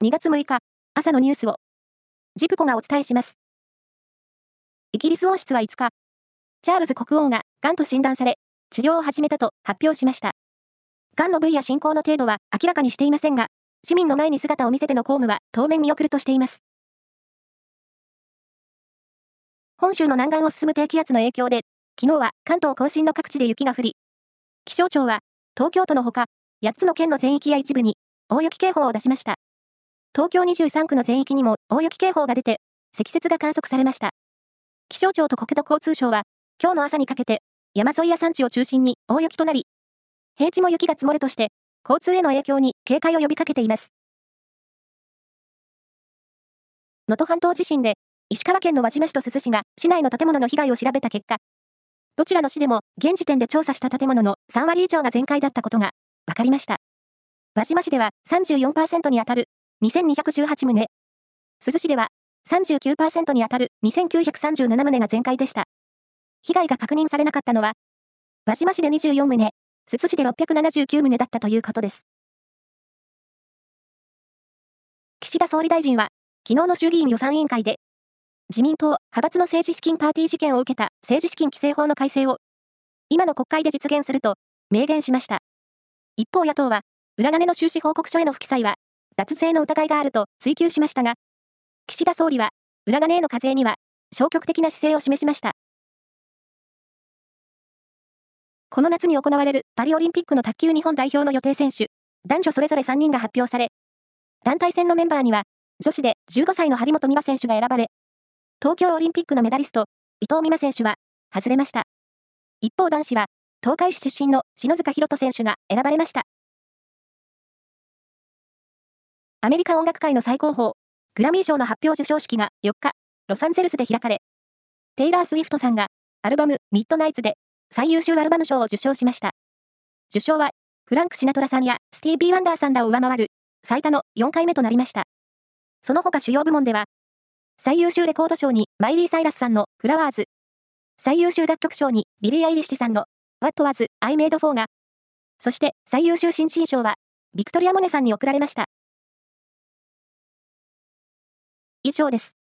2月6日、朝のニュースを、ジプコがお伝えします。イギリス王室は5日、チャールズ国王が癌と診断され、治療を始めたと発表しました。癌の部位や進行の程度は明らかにしていませんが、市民の前に姿を見せての公務は当面見送るとしています。本州の南岸を進む低気圧の影響で、昨日は関東甲信の各地で雪が降り、気象庁は東京都のほか、8つの県の全域や一部に大雪警報を出しました。東京23区の全域にも大雪警報が出て、積雪が観測されました。気象庁と国土交通省は、今日の朝にかけて、山沿いや山地を中心に大雪となり、平地も雪が積もるとして、交通への影響に警戒を呼びかけています。能登半島地震で、石川県の輪島市と珠洲市が市内の建物の被害を調べた結果、どちらの市でも現時点で調査した建物の3割以上が全壊だったことが分かりました。輪島市では34%に当たる2218棟、珠洲市では39%に当たる2937棟が全壊でした。被害が確認されなかったのは、輪島市で24棟、珠洲市で679棟だったということです。岸田総理大臣は、昨日の衆議院予算委員会で、自民党派閥の政治資金パーティー事件を受けた政治資金規正法の改正を、今の国会で実現すると明言しました。一方野党は、裏金の収支報告書への不記載は脱税の疑いがあると追及しましたが、岸田総理は、裏金への課税には消極的な姿勢を示しました。この夏に行われるパリオリンピックの卓球日本代表の予定選手、男女それぞれ3人が発表され、団体戦のメンバーには、女子で15歳の張本美和選手が選ばれ、東京オリンピックのメダリスト、伊藤美誠選手は、外れました。一方男子は、東海市出身の篠塚博人選手が選ばれました。アメリカ音楽界の最高峰、グラミー賞の発表授賞式が4日、ロサンゼルスで開かれ、テイラー・スウィフトさんが、アルバム、ミッドナイツで、最優秀アルバム賞を受賞しました。受賞は、フランク・シナトラさんやスティービー・ワンダーさんらを上回る、最多の4回目となりました。その他主要部門では、最優秀レコード賞にマイリー・サイラスさんの Flowers、最優秀楽曲賞にビリー・アイリッシュさんの What Was I Made For が、そして最優秀新人賞はビクトリア・モネさんに贈られました。以上です。